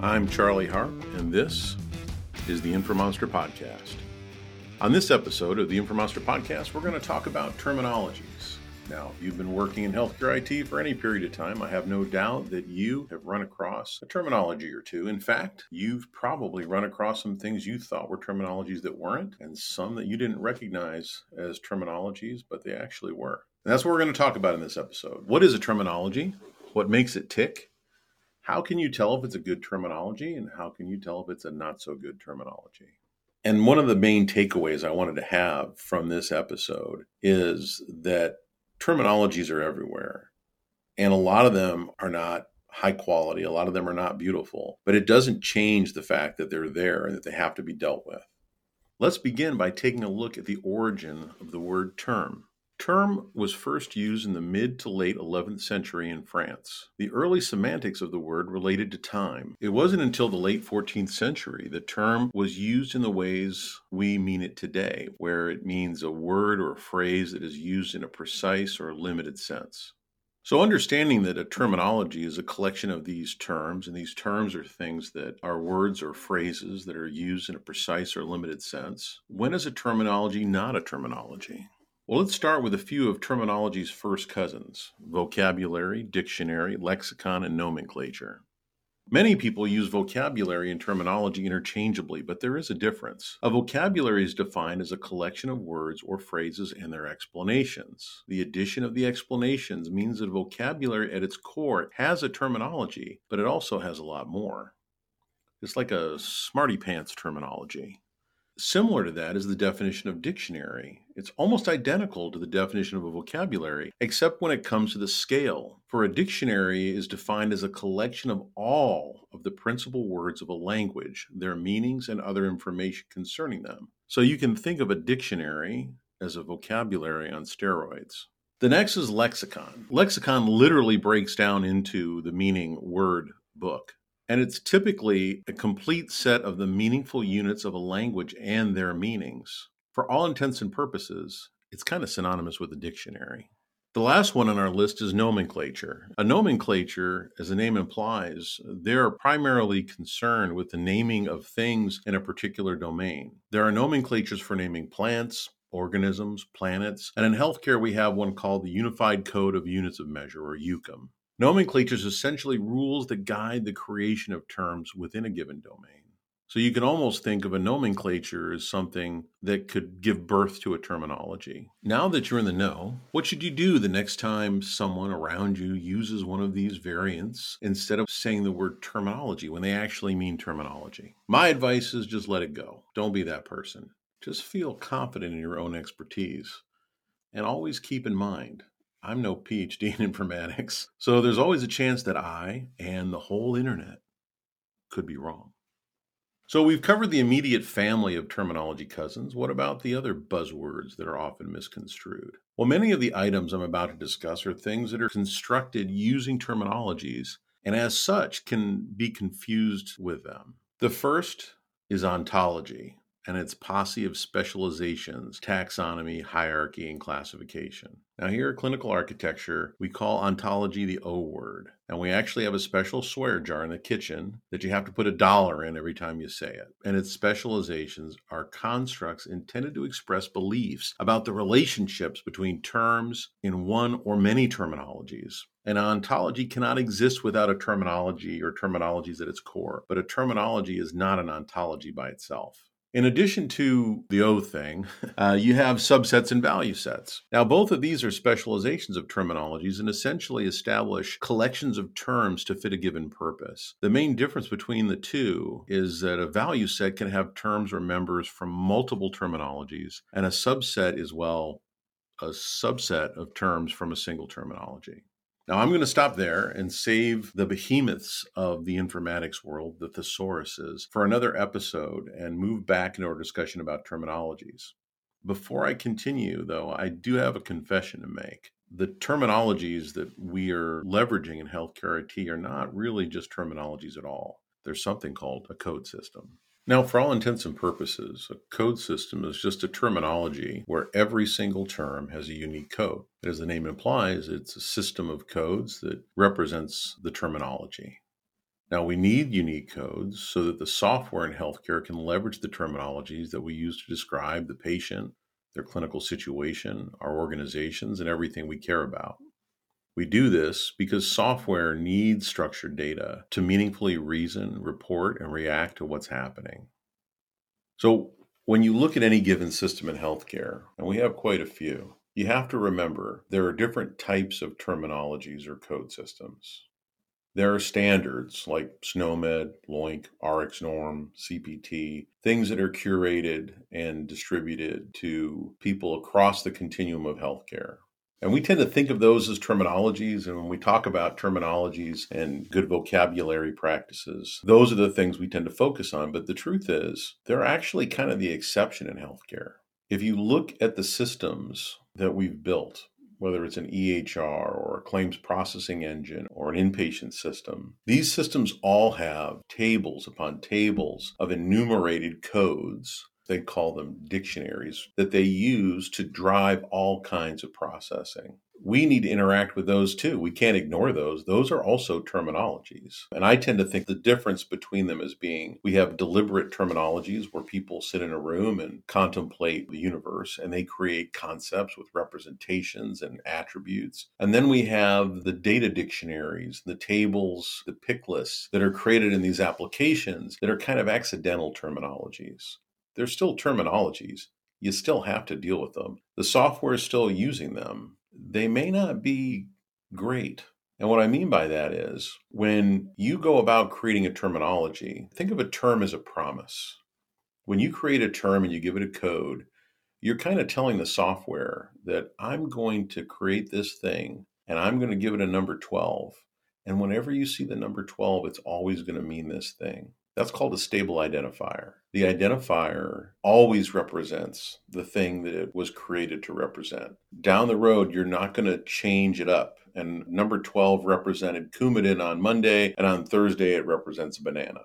I'm Charlie Harp, and this is the InfoMonster Podcast. On this episode of the InfoMonster Podcast, we're going to talk about terminologies. Now, if you've been working in healthcare IT for any period of time, I have no doubt that you have run across a terminology or two. In fact, you've probably run across some things you thought were terminologies that weren't, and some that you didn't recognize as terminologies, but they actually were. And that's what we're going to talk about in this episode. What is a terminology? What makes it tick? How can you tell if it's a good terminology? And how can you tell if it's a not so good terminology? And one of the main takeaways I wanted to have from this episode is that terminologies are everywhere. And a lot of them are not high quality, a lot of them are not beautiful, but it doesn't change the fact that they're there and that they have to be dealt with. Let's begin by taking a look at the origin of the word term. Term was first used in the mid to late 11th century in France. The early semantics of the word related to time. It wasn't until the late 14th century the term was used in the ways we mean it today, where it means a word or a phrase that is used in a precise or limited sense. So, understanding that a terminology is a collection of these terms, and these terms are things that are words or phrases that are used in a precise or limited sense, when is a terminology not a terminology? Well, let's start with a few of terminology's first cousins vocabulary, dictionary, lexicon, and nomenclature. Many people use vocabulary and terminology interchangeably, but there is a difference. A vocabulary is defined as a collection of words or phrases and their explanations. The addition of the explanations means that vocabulary at its core has a terminology, but it also has a lot more. It's like a smarty pants terminology. Similar to that is the definition of dictionary. It's almost identical to the definition of a vocabulary, except when it comes to the scale. For a dictionary is defined as a collection of all of the principal words of a language, their meanings, and other information concerning them. So you can think of a dictionary as a vocabulary on steroids. The next is lexicon. Lexicon literally breaks down into the meaning word, book. And it's typically a complete set of the meaningful units of a language and their meanings. For all intents and purposes, it's kind of synonymous with a dictionary. The last one on our list is nomenclature. A nomenclature, as the name implies, they're primarily concerned with the naming of things in a particular domain. There are nomenclatures for naming plants, organisms, planets, and in healthcare we have one called the Unified Code of Units of Measure, or UCUM. Nomenclature is essentially rules that guide the creation of terms within a given domain. So you can almost think of a nomenclature as something that could give birth to a terminology. Now that you're in the know, what should you do the next time someone around you uses one of these variants instead of saying the word terminology when they actually mean terminology? My advice is just let it go. Don't be that person. Just feel confident in your own expertise. And always keep in mind I'm no PhD in informatics, so there's always a chance that I and the whole internet could be wrong. So we've covered the immediate family of terminology cousins. What about the other buzzwords that are often misconstrued? Well, many of the items I'm about to discuss are things that are constructed using terminologies and as such can be confused with them. The first is ontology and its posse of specializations, taxonomy, hierarchy, and classification. Now, here at Clinical Architecture, we call ontology the O word. And we actually have a special swear jar in the kitchen that you have to put a dollar in every time you say it. And its specializations are constructs intended to express beliefs about the relationships between terms in one or many terminologies. An ontology cannot exist without a terminology or terminologies at its core, but a terminology is not an ontology by itself. In addition to the O thing, uh, you have subsets and value sets. Now, both of these are specializations of terminologies and essentially establish collections of terms to fit a given purpose. The main difference between the two is that a value set can have terms or members from multiple terminologies, and a subset is, well, a subset of terms from a single terminology. Now, I'm going to stop there and save the behemoths of the informatics world, the thesauruses, for another episode and move back into our discussion about terminologies. Before I continue, though, I do have a confession to make. The terminologies that we are leveraging in healthcare IT are not really just terminologies at all. There's something called a code system. Now, for all intents and purposes, a code system is just a terminology where every single term has a unique code. As the name implies, it's a system of codes that represents the terminology. Now, we need unique codes so that the software in healthcare can leverage the terminologies that we use to describe the patient, their clinical situation, our organizations, and everything we care about. We do this because software needs structured data to meaningfully reason, report, and react to what's happening. So, when you look at any given system in healthcare, and we have quite a few, you have to remember there are different types of terminologies or code systems. There are standards like SNOMED, LOINC, RxNorm, CPT, things that are curated and distributed to people across the continuum of healthcare. And we tend to think of those as terminologies. And when we talk about terminologies and good vocabulary practices, those are the things we tend to focus on. But the truth is, they're actually kind of the exception in healthcare. If you look at the systems that we've built, whether it's an EHR or a claims processing engine or an inpatient system, these systems all have tables upon tables of enumerated codes they call them dictionaries that they use to drive all kinds of processing. We need to interact with those too. We can't ignore those. Those are also terminologies. And I tend to think the difference between them is being we have deliberate terminologies where people sit in a room and contemplate the universe and they create concepts with representations and attributes. And then we have the data dictionaries, the tables, the pick lists that are created in these applications that are kind of accidental terminologies they're still terminologies. You still have to deal with them. The software is still using them. They may not be great. And what I mean by that is when you go about creating a terminology, think of a term as a promise. When you create a term and you give it a code, you're kind of telling the software that I'm going to create this thing and I'm going to give it a number 12. And whenever you see the number 12, it's always going to mean this thing. That's called a stable identifier. The identifier always represents the thing that it was created to represent. Down the road, you're not going to change it up. And number 12 represented Coumadin on Monday, and on Thursday, it represents a banana.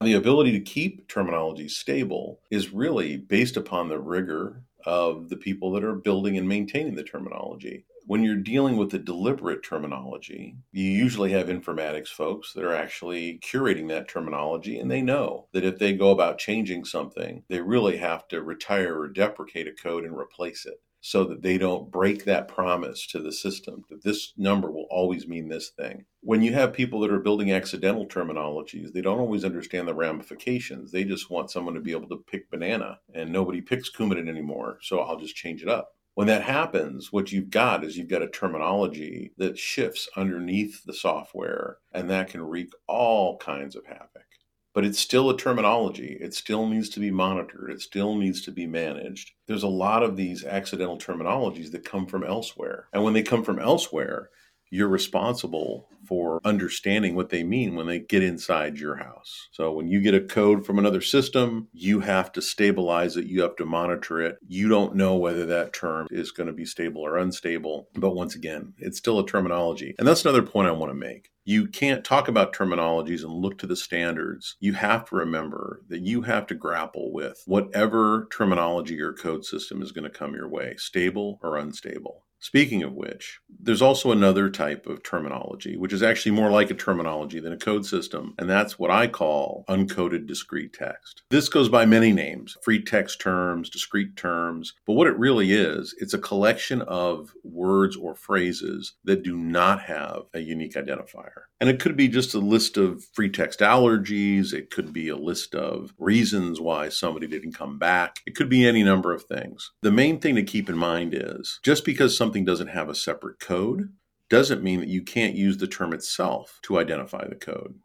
The ability to keep terminology stable is really based upon the rigor of the people that are building and maintaining the terminology when you're dealing with the deliberate terminology, you usually have informatics folks that are actually curating that terminology, and they know that if they go about changing something, they really have to retire or deprecate a code and replace it so that they don't break that promise to the system that this number will always mean this thing. When you have people that are building accidental terminologies, they don't always understand the ramifications. They just want someone to be able to pick banana, and nobody picks Coumadin anymore, so I'll just change it up. When that happens, what you've got is you've got a terminology that shifts underneath the software, and that can wreak all kinds of havoc. But it's still a terminology. It still needs to be monitored. It still needs to be managed. There's a lot of these accidental terminologies that come from elsewhere. And when they come from elsewhere, you're responsible for understanding what they mean when they get inside your house. So when you get a code from another system, you have to stabilize it, you have to monitor it. You don't know whether that term is going to be stable or unstable, but once again, it's still a terminology. And that's another point I want to make. You can't talk about terminologies and look to the standards. You have to remember that you have to grapple with whatever terminology or code system is going to come your way, stable or unstable. Speaking of which, there's also another type of terminology, which is actually more like a terminology than a code system, and that's what I call uncoded discrete text. This goes by many names free text terms, discrete terms, but what it really is, it's a collection of words or phrases that do not have a unique identifier. And it could be just a list of free text allergies, it could be a list of reasons why somebody didn't come back, it could be any number of things. The main thing to keep in mind is just because some something doesn't have a separate code doesn't mean that you can't use the term itself to identify the code.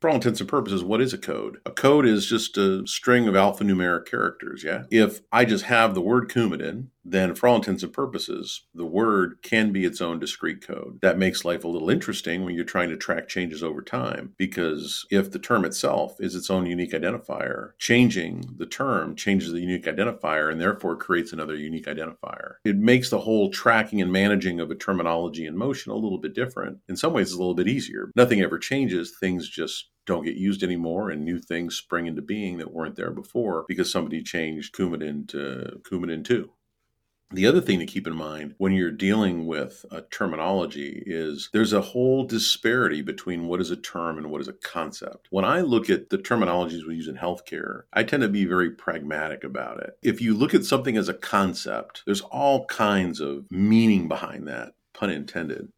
For all intents and purposes, what is a code? A code is just a string of alphanumeric characters, yeah? If I just have the word Coumadin then for all intents and purposes, the word can be its own discrete code. That makes life a little interesting when you're trying to track changes over time, because if the term itself is its own unique identifier, changing the term changes the unique identifier and therefore creates another unique identifier. It makes the whole tracking and managing of a terminology in motion a little bit different. In some ways, it's a little bit easier. Nothing ever changes, things just don't get used anymore and new things spring into being that weren't there before because somebody changed Coumadin to Coumadin 2. The other thing to keep in mind when you're dealing with a terminology is there's a whole disparity between what is a term and what is a concept. When I look at the terminologies we use in healthcare, I tend to be very pragmatic about it. If you look at something as a concept, there's all kinds of meaning behind that, pun intended.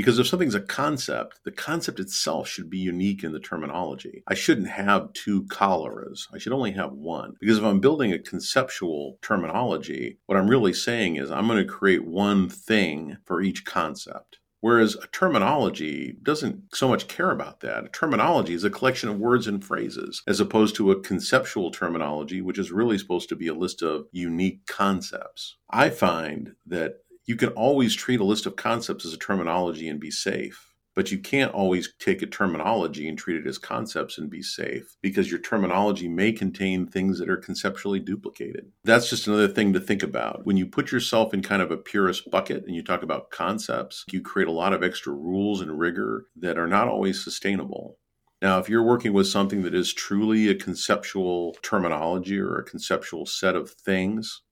Because if something's a concept, the concept itself should be unique in the terminology. I shouldn't have two choleras. I should only have one. Because if I'm building a conceptual terminology, what I'm really saying is I'm going to create one thing for each concept. Whereas a terminology doesn't so much care about that. A terminology is a collection of words and phrases, as opposed to a conceptual terminology, which is really supposed to be a list of unique concepts. I find that you can always treat a list of concepts as a terminology and be safe. But you can't always take a terminology and treat it as concepts and be safe because your terminology may contain things that are conceptually duplicated. That's just another thing to think about. When you put yourself in kind of a purist bucket and you talk about concepts, you create a lot of extra rules and rigor that are not always sustainable. Now, if you're working with something that is truly a conceptual terminology or a conceptual set of things,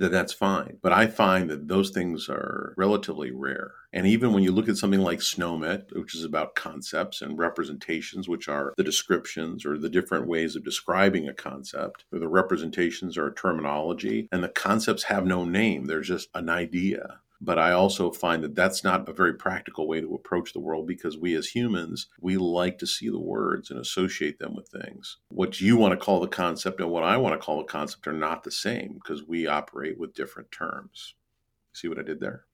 that that's fine. But I find that those things are relatively rare. And even when you look at something like SNOMED, which is about concepts and representations, which are the descriptions or the different ways of describing a concept, the representations are a terminology, and the concepts have no name, they're just an idea. But I also find that that's not a very practical way to approach the world because we as humans, we like to see the words and associate them with things. What you want to call the concept and what I want to call the concept are not the same because we operate with different terms. See what I did there?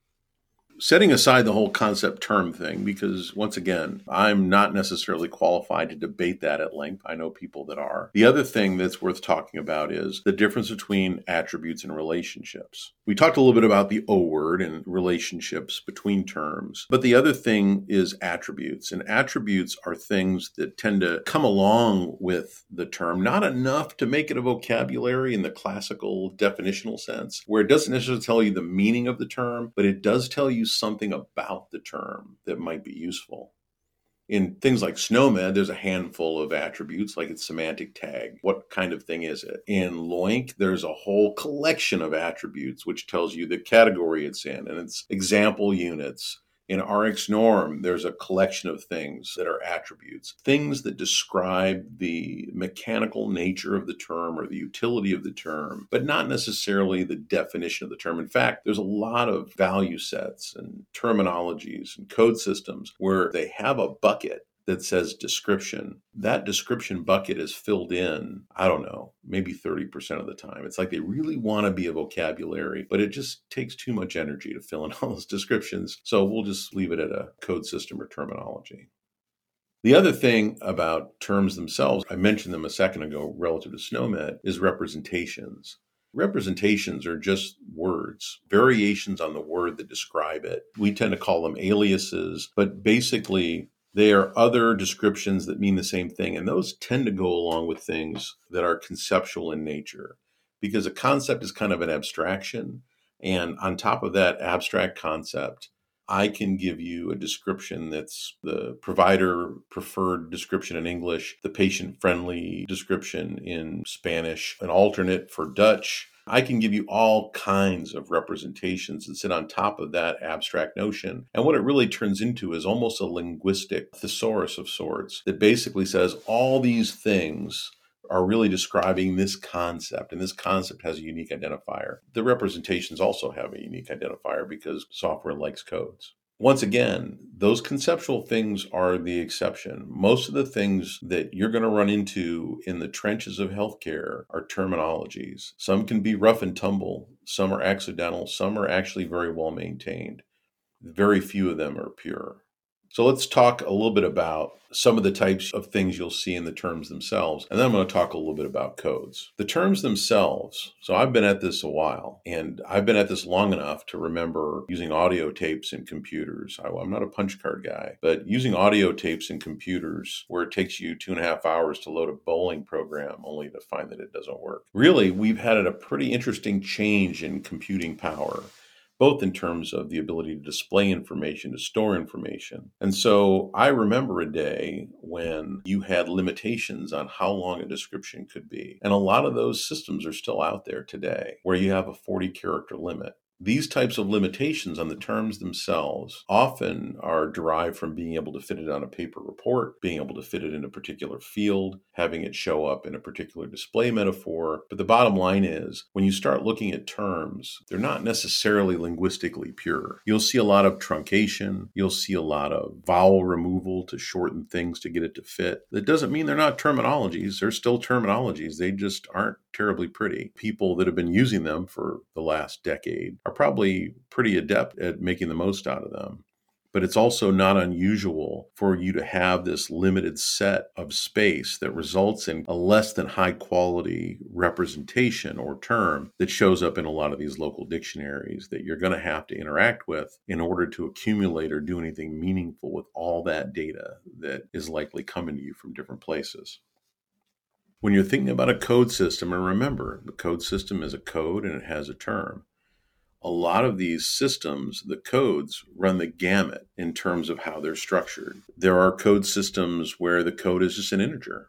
Setting aside the whole concept term thing, because once again, I'm not necessarily qualified to debate that at length. I know people that are. The other thing that's worth talking about is the difference between attributes and relationships. We talked a little bit about the O word and relationships between terms, but the other thing is attributes. And attributes are things that tend to come along with the term, not enough to make it a vocabulary in the classical definitional sense, where it doesn't necessarily tell you the meaning of the term, but it does tell you something about the term that might be useful. In things like SNOMED, there's a handful of attributes, like its semantic tag. What kind of thing is it? In LOINC, there's a whole collection of attributes, which tells you the category it's in and its example units in RxNorm, there's a collection of things that are attributes, things that describe the mechanical nature of the term or the utility of the term, but not necessarily the definition of the term. In fact, there's a lot of value sets and terminologies and code systems where they have a bucket that says description, that description bucket is filled in, I don't know, maybe 30% of the time. It's like they really want to be a vocabulary, but it just takes too much energy to fill in all those descriptions. So we'll just leave it at a code system or terminology. The other thing about terms themselves, I mentioned them a second ago relative to SNOMED, is representations. Representations are just words, variations on the word that describe it. We tend to call them aliases, but basically, they are other descriptions that mean the same thing. And those tend to go along with things that are conceptual in nature because a concept is kind of an abstraction. And on top of that abstract concept, I can give you a description that's the provider preferred description in English, the patient friendly description in Spanish, an alternate for Dutch, I can give you all kinds of representations that sit on top of that abstract notion. And what it really turns into is almost a linguistic thesaurus of sorts that basically says all these things are really describing this concept, and this concept has a unique identifier. The representations also have a unique identifier because software likes codes. Once again, those conceptual things are the exception. Most of the things that you're going to run into in the trenches of healthcare are terminologies. Some can be rough and tumble, some are accidental, some are actually very well maintained. Very few of them are pure. So let's talk a little bit about some of the types of things you'll see in the terms themselves. And then I'm going to talk a little bit about codes. The terms themselves. So I've been at this a while and I've been at this long enough to remember using audio tapes in computers. I, am not a punch card guy, but using audio tapes in computers where it takes you two and a half hours to load a bowling program only to find that it doesn't work. Really, we've had a pretty interesting change in computing power both in terms of the ability to display information, to store information. And so I remember a day when you had limitations on how long a description could be. And a lot of those systems are still out there today where you have a 40 character limit. These types of limitations on the terms themselves often are derived from being able to fit it on a paper report, being able to fit it in a particular field, having it show up in a particular display metaphor. But the bottom line is when you start looking at terms, they're not necessarily linguistically pure. You'll see a lot of truncation, you'll see a lot of vowel removal to shorten things to get it to fit. That doesn't mean they're not terminologies, they're still terminologies, they just aren't terribly pretty. People that have been using them for the last decade are probably pretty adept at making the most out of them. But it's also not unusual for you to have this limited set of space that results in a less than high quality representation or term that shows up in a lot of these local dictionaries that you're going to have to interact with in order to accumulate or do anything meaningful with all that data that is likely coming to you from different places. When you're thinking about a code system, and remember, the code system is a code and it has a term a lot of these systems, the codes run the gamut in terms of how they're structured. There are code systems where the code is just an integer.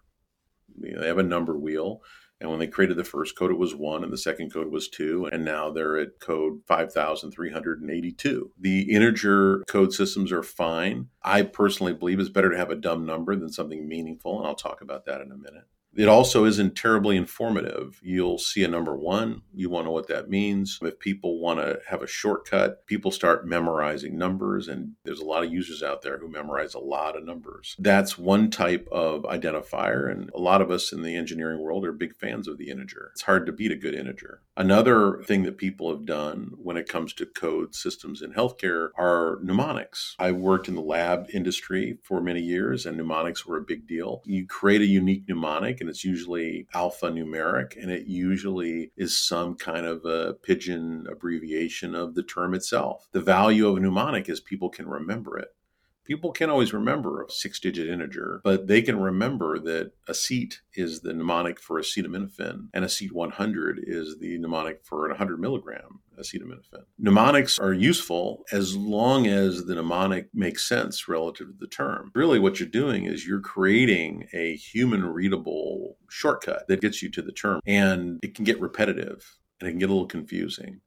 You know, they have a number wheel. And when they created the first code, it was one, and the second code was two, and now they're at code 5,382. The integer code systems are fine. I personally believe it's better to have a dumb number than something meaningful, and I'll talk about that in a minute. It also isn't terribly informative. You'll see a number one, you want to know what that means. If people want to have a shortcut, people start memorizing numbers, and there's a lot of users out there who memorize a lot of numbers. That's one type of identifier, and a lot of us in the engineering world are big fans of the integer. It's hard to beat a good integer. Another thing that people have done when it comes to code systems in healthcare are mnemonics. I worked in the lab industry for many years, and mnemonics were a big deal. You create a unique mnemonic, and it's usually alphanumeric, and it usually is some kind of a pidgin abbreviation of the term itself. The value of a mnemonic is people can remember it. People can't always remember a six digit integer, but they can remember that acet is the mnemonic for acetaminophen, and acet 100 is the mnemonic for 100 milligram acetaminophen. Mnemonics are useful as long as the mnemonic makes sense relative to the term. Really, what you're doing is you're creating a human readable shortcut that gets you to the term, and it can get repetitive and it can get a little confusing.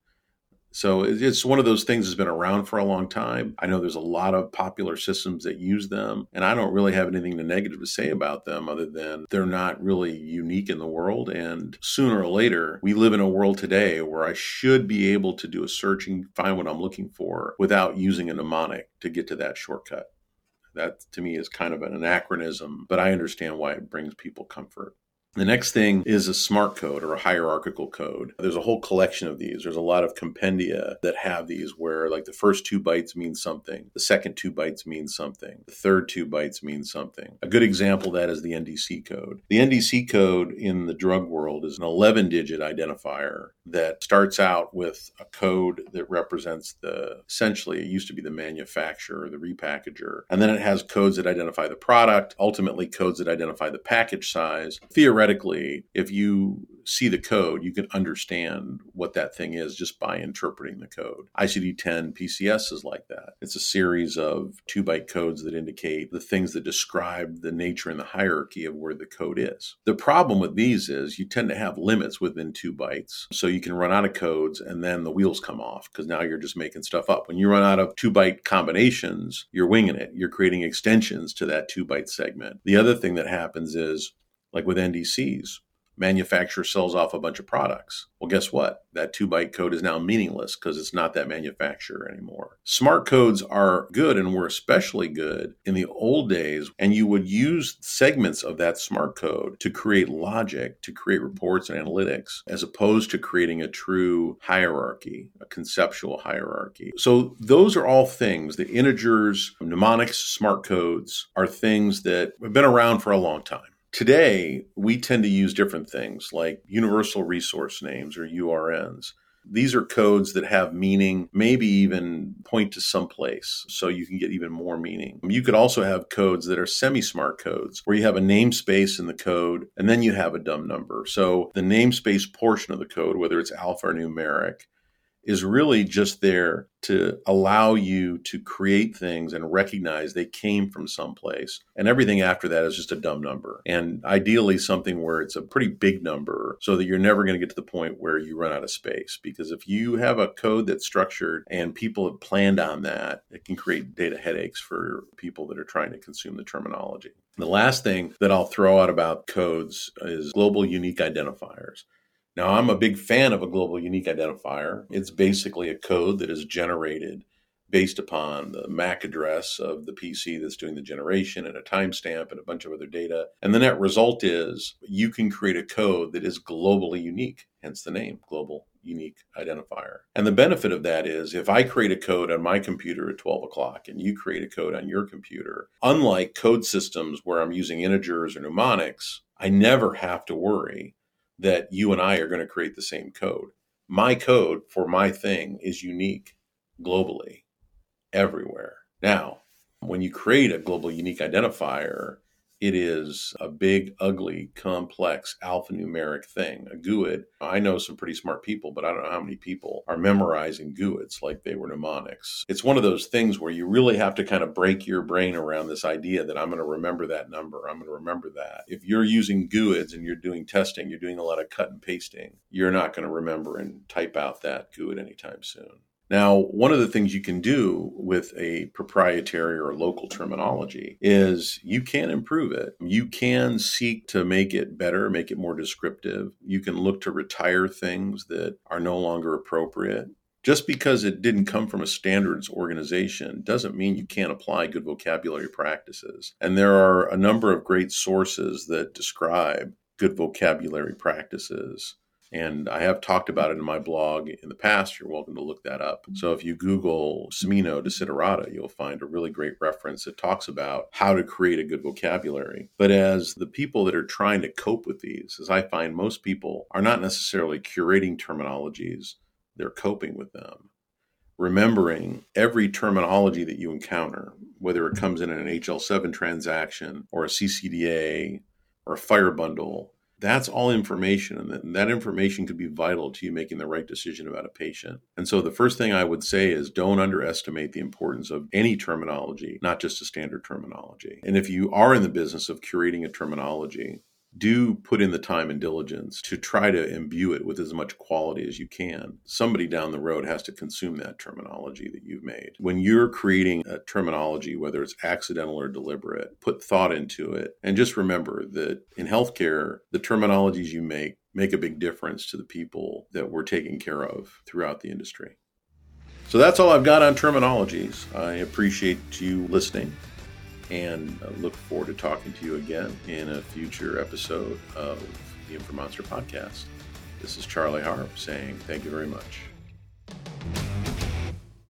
So it's one of those things that's been around for a long time. I know there's a lot of popular systems that use them, and I don't really have anything negative to say about them other than they're not really unique in the world. And sooner or later, we live in a world today where I should be able to do a search and find what I'm looking for without using a mnemonic to get to that shortcut. That to me is kind of an anachronism, but I understand why it brings people comfort. The next thing is a smart code or a hierarchical code. There's a whole collection of these. There's a lot of compendia that have these where like the first two bytes mean something, the second two bytes mean something, the third two bytes mean something. A good example of that is the NDC code. The NDC code in the drug world is an 11 digit identifier that starts out with a code that represents the essentially it used to be the manufacturer, the repackager, and then it has codes that identify the product, ultimately codes that identify the package size. Theoretically, if you see the code, you can understand what that thing is just by interpreting the code. ICD 10 PCS is like that. It's a series of two byte codes that indicate the things that describe the nature and the hierarchy of where the code is. The problem with these is you tend to have limits within two bytes. So you can run out of codes and then the wheels come off because now you're just making stuff up. When you run out of two byte combinations, you're winging it. You're creating extensions to that two byte segment. The other thing that happens is like with NDCs, manufacturer sells off a bunch of products. Well, guess what? That two byte code is now meaningless because it's not that manufacturer anymore. Smart codes are good and were especially good in the old days, and you would use segments of that smart code to create logic, to create reports and analytics, as opposed to creating a true hierarchy, a conceptual hierarchy. So, those are all things. The integers, mnemonics, smart codes are things that have been around for a long time. Today, we tend to use different things like universal resource names or URNs. These are codes that have meaning, maybe even point to some place, so you can get even more meaning. You could also have codes that are semi smart codes, where you have a namespace in the code and then you have a dumb number. So the namespace portion of the code, whether it's alpha or numeric, is really just there to allow you to create things and recognize they came from someplace. And everything after that is just a dumb number. And ideally, something where it's a pretty big number so that you're never going to get to the point where you run out of space. Because if you have a code that's structured and people have planned on that, it can create data headaches for people that are trying to consume the terminology. The last thing that I'll throw out about codes is global unique identifiers. Now, I'm a big fan of a global unique identifier. It's basically a code that is generated based upon the MAC address of the PC that's doing the generation and a timestamp and a bunch of other data. And the net result is you can create a code that is globally unique, hence the name Global Unique Identifier. And the benefit of that is if I create a code on my computer at 12 o'clock and you create a code on your computer, unlike code systems where I'm using integers or mnemonics, I never have to worry that you and I are going to create the same code. My code for my thing is unique globally, everywhere. Now, when you create a global unique identifier, it is a big, ugly, complex alphanumeric thing, a GUID. I know some pretty smart people, but I don't know how many people are memorizing GUIDs like they were mnemonics. It's one of those things where you really have to kind of break your brain around this idea that I'm going to remember that number. I'm going to remember that. If you're using GUIDs and you're doing testing, you're doing a lot of cut and pasting, you're not going to remember and type out that GUID anytime soon. Now, one of the things you can do with a proprietary or local terminology is you can improve it. You can seek to make it better, make it more descriptive. You can look to retire things that are no longer appropriate. Just because it didn't come from a standards organization doesn't mean you can't apply good vocabulary practices. And there are a number of great sources that describe good vocabulary practices and I have talked about it in my blog in the past. You're welcome to look that up. So if you Google Cimino Desiderata, you'll find a really great reference that talks about how to create a good vocabulary. But as the people that are trying to cope with these, as I find most people are not necessarily curating terminologies, they're coping with them remembering every terminology that you encounter, whether it comes in an HL7 transaction or a CCDA or a FHIR bundle, that's all information and that, information could be vital to you making the right decision about a patient. And so the first thing i would say is don't underestimate the importance of any terminology not just a standard terminology. And if you are in the business of curating a terminology do put in the time and diligence to try to imbue it with as much quality as you can. Somebody down the road has to consume that terminology that you've made. When you're creating a terminology, whether it's accidental or deliberate, put thought into it. And just remember that in healthcare, the terminologies you make make a big difference to the people that we're taking care of throughout the industry. So that's all I've got on terminologies. I appreciate you listening and uh, look forward to talking to you again in a future episode of the Infomonster podcast. This is Charlie Harp saying thank you very much.